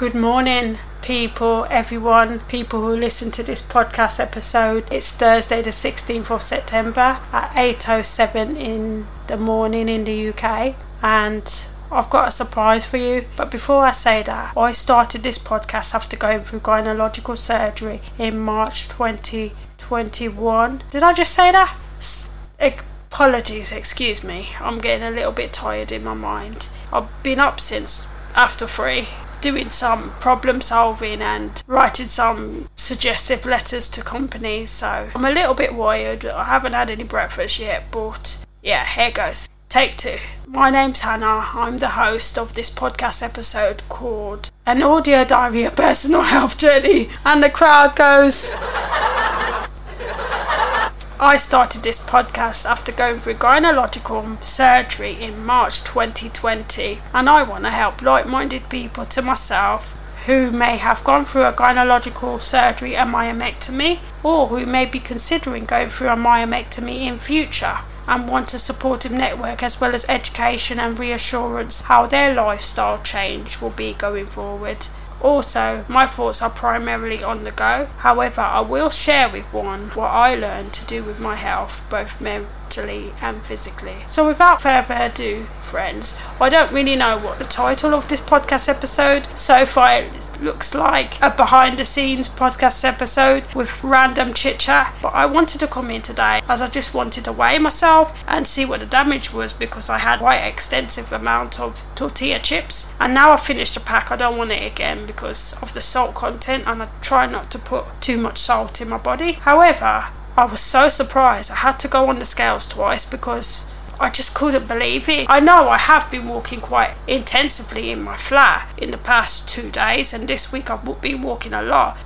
Good morning, people, everyone, people who listen to this podcast episode. It's Thursday, the 16th of September at 8:07 in the morning in the UK, and I've got a surprise for you. But before I say that, I started this podcast after going through gynecological surgery in March 2021. Did I just say that? S- Apologies, excuse me. I'm getting a little bit tired in my mind. I've been up since after three doing some problem solving and writing some suggestive letters to companies. So I'm a little bit wired. I haven't had any breakfast yet, but yeah, here goes. Take two. My name's Hannah. I'm the host of this podcast episode called An Audio Diary of Personal Health Journey. And the crowd goes. I started this podcast after going through gynecological surgery in March 2020, and I want to help like minded people to myself who may have gone through a gynecological surgery and myomectomy, or who may be considering going through a myomectomy in future and want a supportive network as well as education and reassurance how their lifestyle change will be going forward. Also, my thoughts are primarily on the go. However, I will share with one what I learned to do with my health, both mentally and physically. So, without further ado, friends, I don't really know what the title of this podcast episode. So far, it looks like a behind the scenes podcast episode with random chit chat. But I wanted to come in today as I just wanted to weigh myself and see what the damage was because I had quite extensive amount of tortilla chips. And now I've finished the pack, I don't want it again because of the salt content and I try not to put too much salt in my body. However, I was so surprised. I had to go on the scales twice because I just couldn't believe it. I know I have been walking quite intensively in my flat in the past two days, and this week I've been walking a lot.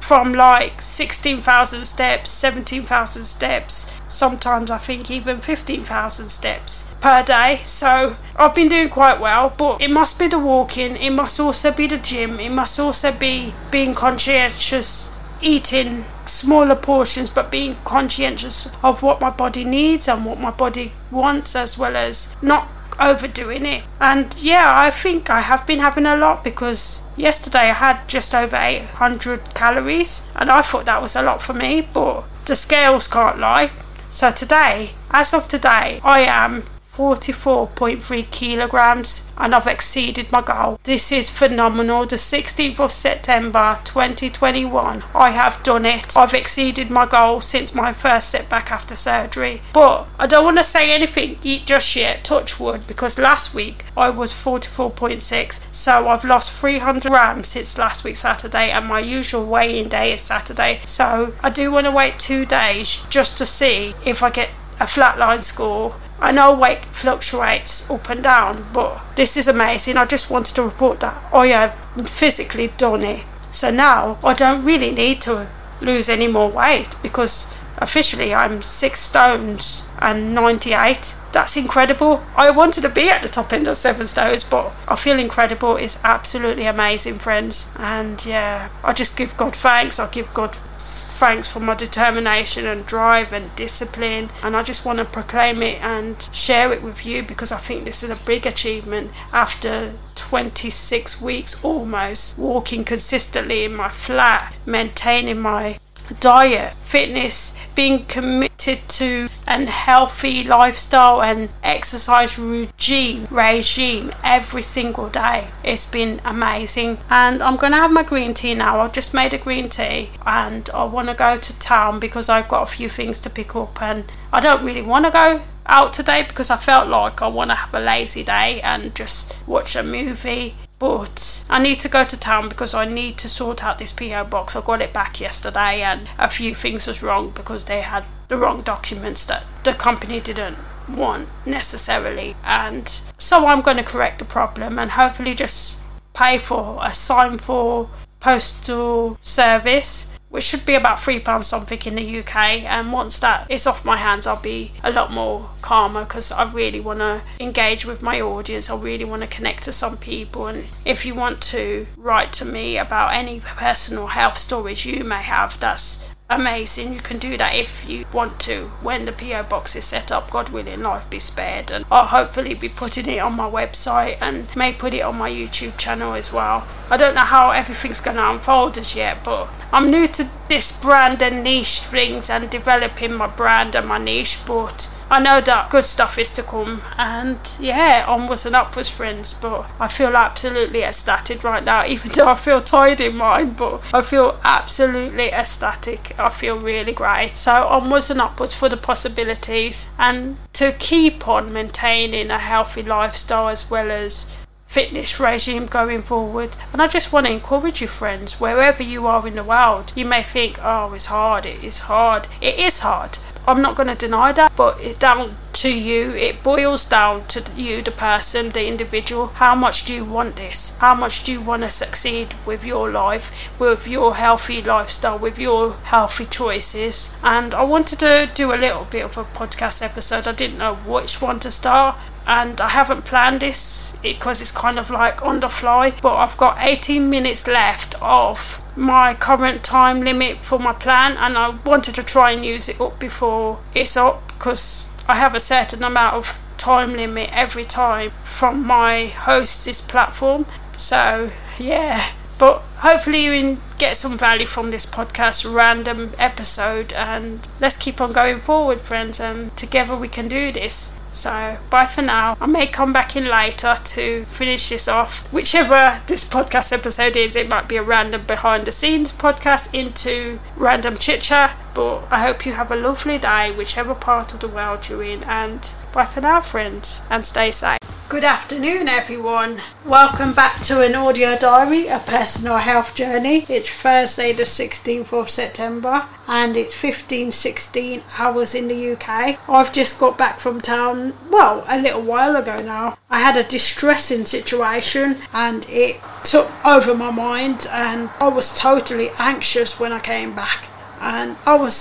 From like 16,000 steps, 17,000 steps, sometimes I think even 15,000 steps per day. So I've been doing quite well, but it must be the walking, it must also be the gym, it must also be being conscientious eating smaller portions but being conscientious of what my body needs and what my body wants as well as not overdoing it. And yeah i think i have been having a lot because yesterday i had just over 800 calories and i thought that was a lot for me but the scales can't lie. So today as of today i am 44.3 kilograms and I've exceeded my goal. This is phenomenal. The 16th of September 2021, I have done it. I've exceeded my goal since my first setback after surgery. But I don't want to say anything just yet, touch wood, because last week I was 44.6, so I've lost 300 grams since last week Saturday, and my usual weighing day is Saturday. So I do want to wait two days just to see if I get a flatline score I know weight fluctuates up and down, but this is amazing. I just wanted to report that oh, I have physically done it. So now I don't really need to lose any more weight because officially I'm six stones and 98. That's incredible. I wanted to be at the top end of seven stones, but I feel incredible. It's absolutely amazing, friends. And yeah, I just give God thanks. I give God thanks for my determination and drive and discipline. And I just want to proclaim it and share it with you because I think this is a big achievement after 26 weeks almost walking consistently in my flat, maintaining my diet, fitness, being committed to an healthy lifestyle and exercise regime regime every single day. It's been amazing. And I'm gonna have my green tea now. I've just made a green tea and I wanna go to town because I've got a few things to pick up and I don't really wanna go out today because I felt like I want to have a lazy day and just watch a movie but I need to go to town because I need to sort out this PO box. I got it back yesterday and a few things was wrong because they had the wrong documents that the company didn't want necessarily. And so I'm going to correct the problem and hopefully just pay for a sign for postal service which should be about three pounds something in the UK. And once that is off my hands, I'll be a lot more calmer because I really want to engage with my audience. I really want to connect to some people. And if you want to write to me about any personal health stories you may have, that's amazing. You can do that if you want to. When the PO box is set up, God willing, life be spared. And I'll hopefully be putting it on my website and may put it on my YouTube channel as well. I don't know how everything's going to unfold as yet, but I'm new to this brand and niche things and developing my brand and my niche, but I know that good stuff is to come, and yeah, onwards and upwards, friends. But I feel absolutely ecstatic right now, even though I feel tired in mind, but I feel absolutely ecstatic. I feel really great. So, onwards and upwards for the possibilities, and to keep on maintaining a healthy lifestyle as well as fitness regime going forward. And I just want to encourage you, friends, wherever you are in the world. You may think, oh, it's hard, it is hard. It is hard. I'm not going to deny that, but it's down to you. It boils down to you, the person, the individual. How much do you want this? How much do you want to succeed with your life, with your healthy lifestyle, with your healthy choices? And I wanted to do a little bit of a podcast episode. I didn't know which one to start and I haven't planned this because it's kind of like on the fly. But I've got 18 minutes left of my current time limit for my plan, and I wanted to try and use it up before it's up because I have a certain amount of time limit every time from my host's platform. So yeah, but hopefully you get some value from this podcast random episode, and let's keep on going forward, friends, and together we can do this. So, bye for now. I may come back in later to finish this off. Whichever this podcast episode is, it might be a random behind the scenes podcast into random chit chat. But I hope you have a lovely day, whichever part of the world you're in. And bye for now, friends, and stay safe. Good afternoon, everyone. Welcome back to an audio diary, a personal health journey. It's Thursday, the 16th of September, and it's 15:16 hours in the UK. I've just got back from town, well, a little while ago now. I had a distressing situation, and it took over my mind, and I was totally anxious when I came back and I was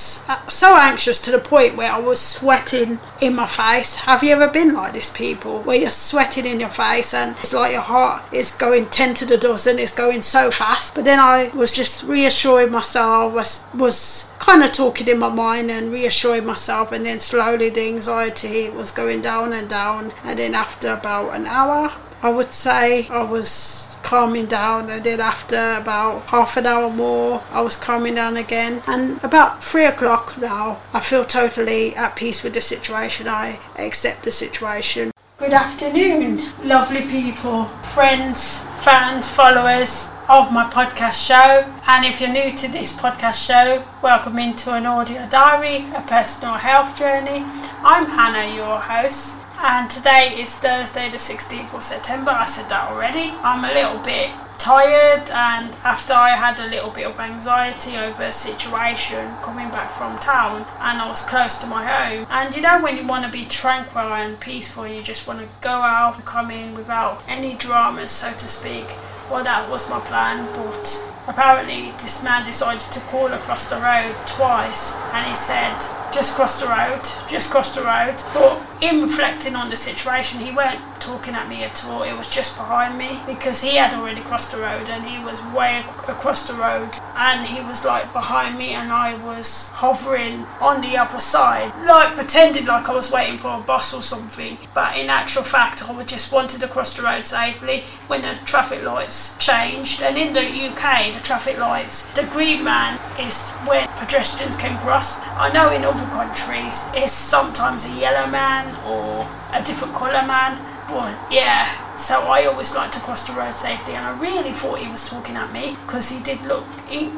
so anxious to the point where I was sweating in my face. Have you ever been like this, people? Where you're sweating in your face and it's like your heart is going 10 to the dozen, it's going so fast. But then I was just reassuring myself, was, was kind of talking in my mind and reassuring myself, and then slowly the anxiety was going down and down. And then after about an hour, I would say I was calming down. And then after about half an hour more I was calming down again. And about three o'clock now I feel totally at peace with the situation. I accept the situation. Good afternoon lovely people friends fans followers of my podcast show. And if you're new to this podcast show welcome into an audio diary a personal health journey. I'm Hannah your host and today is Thursday the 16th of September. I said that already. I'm a little bit tired and after I had a little bit of anxiety over a situation coming back from town and I was close to my home and you know when you want to be tranquil and peaceful you just want to go out and come in without any dramas so to speak well that was my plan but apparently this man decided to call across the road twice and he said just cross the road, just cross the road. But in reflecting on the situation, he weren't talking at me at all. It was just behind me because he had already crossed the road and he was way across the road and he was like behind me and I was hovering on the other side, like pretending like I was waiting for a bus or something. But in actual fact, I just wanted to cross the road safely when the traffic lights changed. And in the UK, the traffic lights, the green man is when pedestrians can cross. I know in other countries it's sometimes a yellow man or a different colour man. But yeah, so I always like to cross the road safely, and I really thought he was talking at me because he did look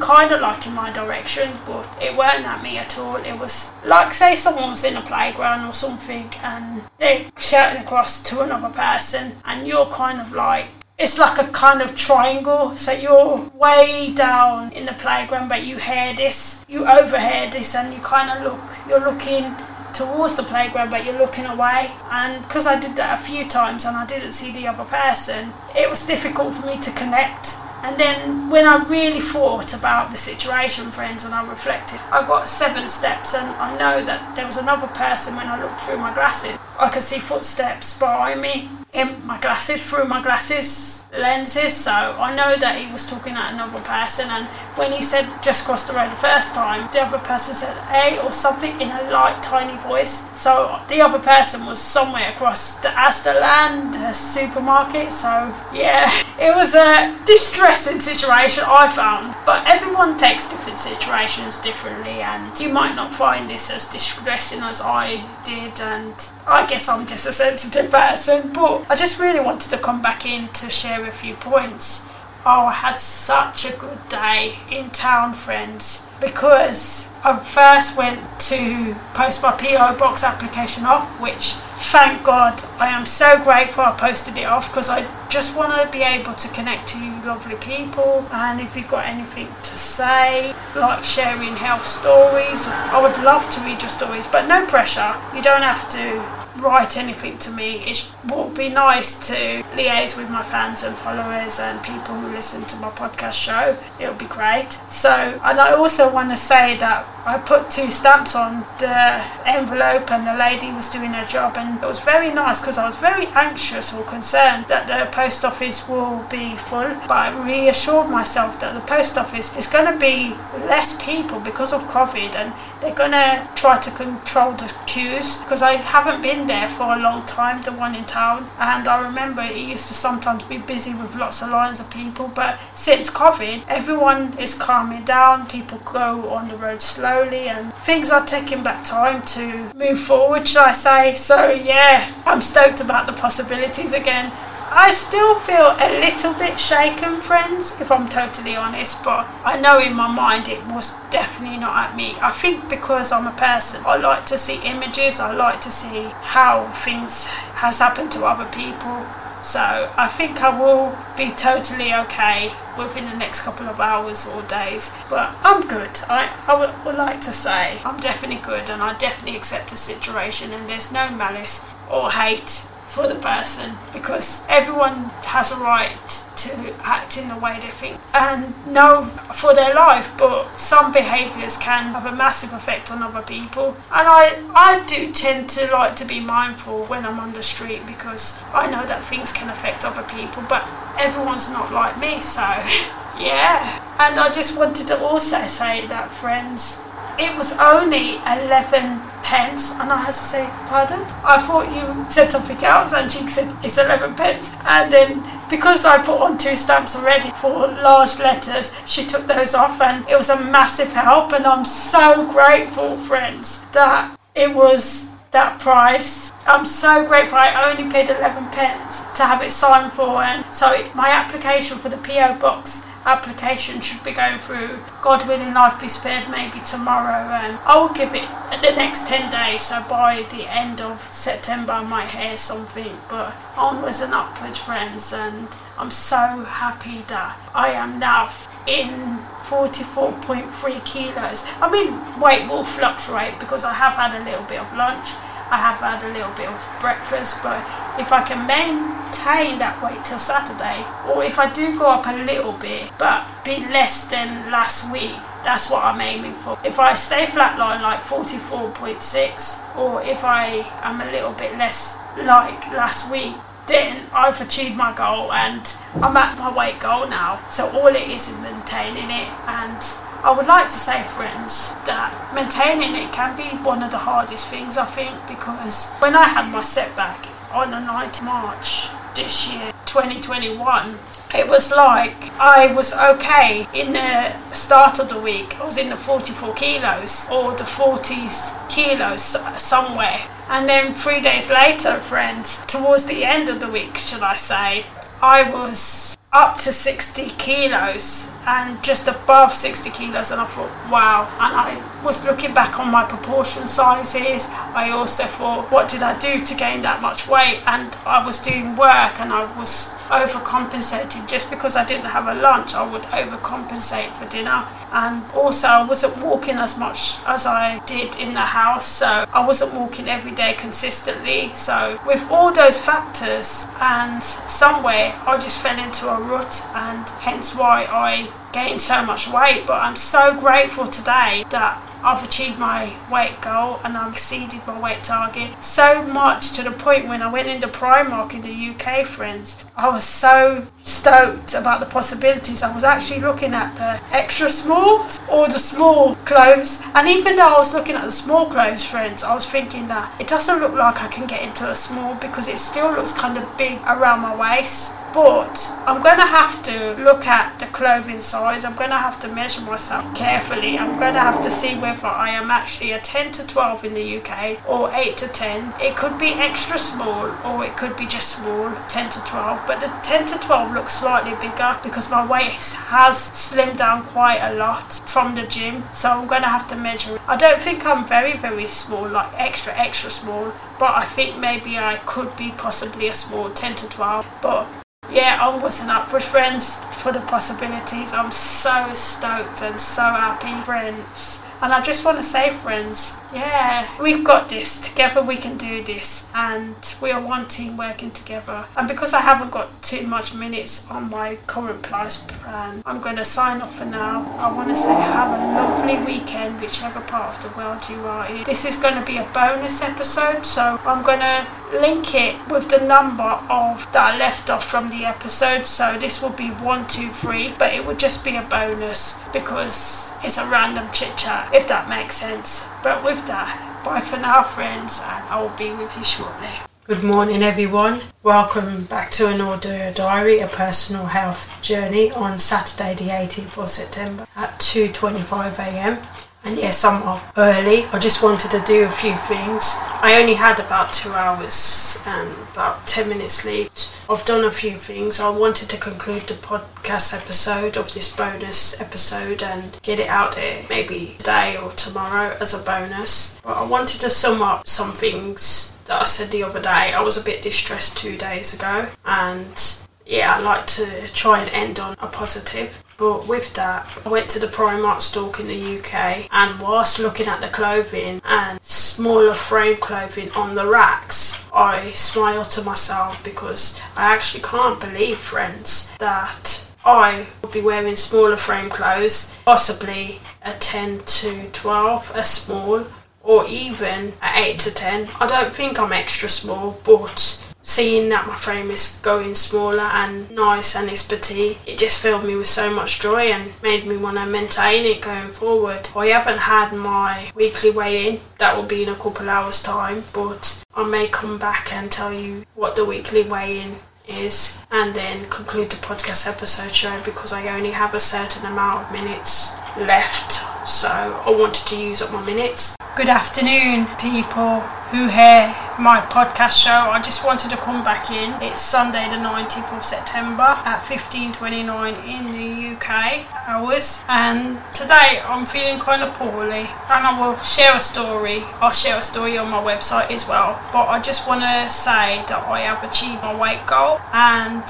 kind of like in my direction, but it weren't at me at all. It was like, say, someone was in a playground or something, and they're shouting across to another person, and you're kind of like it's like a kind of triangle. So you're way down in the playground, but you hear this, you overhear this, and you kind of look, you're looking towards the playground, but you're looking away. And because I did that a few times and I didn't see the other person, it was difficult for me to connect. And then when I really thought about the situation, friends, and I reflected, I got seven steps, and I know that there was another person when I looked through my glasses. I could see footsteps behind me, in my glasses through my glasses lenses. So I know that he was talking at another person and when he said just cross the road the first time the other person said A or something in a light tiny voice. So the other person was somewhere across the Asdaland uh, supermarket. So yeah it was a distressing situation I found. But everyone takes different situations differently and you might not find this as distressing as I did and I guess I'm just a sensitive person but I just really wanted to come back in to share a few points. Oh, I had such a good day in town, friends, because I first went to post my PO box application off, which thank God I am so grateful I posted it off because I just want to be able to connect to you lovely people. And if you've got anything to say, like sharing health stories, I would love to read your stories, but no pressure. You don't have to write anything to me. It would be nice to liaise with my fans and followers and people who listen to my podcast show. It would be great. So, and I also want to say that I put two stamps on the envelope and the lady was doing her job and it was very nice because I was very anxious or concerned that the post office will be full but I reassured myself that the post office is going to be less people because of COVID and they're going to try to control the queues because I haven't been there for a long time, the one in town, and I remember it used to sometimes be busy with lots of lines of people, but since COVID, everyone is calming down, people go on the road slowly, and things are taking back time to move forward, should I say. So, yeah, I'm stoked about the possibilities again. I still feel a little bit shaken, friends, if I'm totally honest, but I know in my mind it was definitely not at me. I think because I'm a person, I like to see images, I like to see how things has happened to other people. So I think I will be totally okay within the next couple of hours or days. But I'm good. I, I would, would like to say I'm definitely good and I definitely accept the situation and there's no malice or hate for the person because everyone has a right to act in the way they think and know for their life but some behaviours can have a massive effect on other people. And I, I do tend to like to be mindful when I'm on the street because I know that things can affect other people but everyone's not like me so yeah. And I just wanted to also say that friends it was only 11 pence, and I had to say, Pardon? I thought you said something else, and she said, It's 11 pence. And then, because I put on two stamps already for large letters, she took those off, and it was a massive help. And I'm so grateful, friends, that it was that price. I'm so grateful. I only paid 11 pence to have it signed for, and so it, my application for the PO box application should be going through. God willing, life be spared maybe tomorrow. And I will give it the next 10 days, so by the end of September I might hear something. But onwards and upwards, friends, and I'm so happy that I am now in 44.3 kilos. I mean, weight will fluctuate because I have had a little bit of lunch I have had a little bit of breakfast, but if I can maintain that weight till Saturday, or if I do go up a little bit, but be less than last week, that's what I'm aiming for. If I stay flatline like 44.6, or if I am a little bit less like last week, then I've achieved my goal and I'm at my weight goal now. So all it is is maintaining it and I would like to say, friends, that maintaining it can be one of the hardest things, I think, because when I had my setback on the 9th of March this year, 2021, it was like I was okay in the start of the week. I was in the 44 kilos or the 40s kilos somewhere. And then three days later, friends, towards the end of the week, should I say, I was up to 60 kilos and just above 60 kilos and I thought wow and I was looking back on my proportion sizes. I also thought what did I do to gain that much weight? And I was doing work and I was overcompensating. Just because I didn't have a lunch I would overcompensate for dinner. And also I wasn't walking as much as I did in the house so I wasn't walking every day consistently. So with all those factors and somewhere I just fell into a rut and hence why I gained so much weight, but I'm so grateful today that I've achieved my weight goal and I've exceeded my weight target so much to the point when I went into Primark in the UK, friends, I was so stoked about the possibilities. I was actually looking at the extra small or the small clothes, and even though I was looking at the small clothes, friends, I was thinking that it doesn't look like I can get into a small because it still looks kind of big around my waist but I'm to have to look at the clothing size. I'm to have to measure myself carefully. I'm to have to see whether I am actually a 10 to 12 in the UK or 8 to 10. It could be extra small or it could be just small, 10 to 12. But the 10 to 12 looks slightly bigger because my waist has slimmed down quite a lot from the gym. So I'm going to have to measure. I don't think I'm very, very small, like extra, extra small. But I think maybe I could be possibly a small 10 to 12. But yeah, onwards and upwards, friends, for the possibilities. I'm so stoked and so happy, friends. And I just want to say, friends, yeah, we've got this. Together we can do this. And we are one team working together. And because I haven't got too much minutes on my current price plan, um, I'm going to sign off for now. I want to say have a lovely weekend, whichever part of the world you are in. This is going to be a bonus episode, so I'm going to link it with the number of that I left off from the episode. So this will be one, two, three, but it would just be a bonus because it's a random chit chat if that makes sense. But with that, bye for now, friends, and I will be with you shortly. Good morning, everyone. Welcome back to an Audio Diary, a personal health journey on Saturday, the 18th of September at 2:25 a.m. And yes, I'm up early. I just wanted to do a few things. I only had about two hours and about 10 minutes left. I've done a few things. I wanted to conclude the podcast episode of this bonus episode and get it out there maybe today or tomorrow as a bonus. But I wanted to sum up some things that I said the other day. I was a bit distressed two days ago and yeah, I like to try and end on a positive. But with that, I went to the Primark store in the UK and whilst looking at the clothing and smaller frame clothing on the racks, I smiled to myself because I actually can't believe, friends, that I would be wearing smaller frame clothes, possibly a 10 to 12, a small, or even a 8 to 10. I don't think I'm extra small, but seeing that my frame is going smaller and nice and it's petite, it just filled me with so much joy and made me want to maintain it going forward. I haven't had my weekly weigh in, that will be in a couple hours time, but I may come back and tell you what the weekly weigh in is and then conclude the podcast episode show because I only have a certain amount of minutes left so I wanted to use up my minutes. Good afternoon, people who hear my podcast show. I just wanted to come back in. It's Sunday, the 19th of September at 15:29 in the UK hours, and today I'm feeling kind of poorly, and I will share a story. I'll share a story on my website as well. But I just want to say that I have achieved my weight goal, and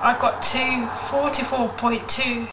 I got to 44.2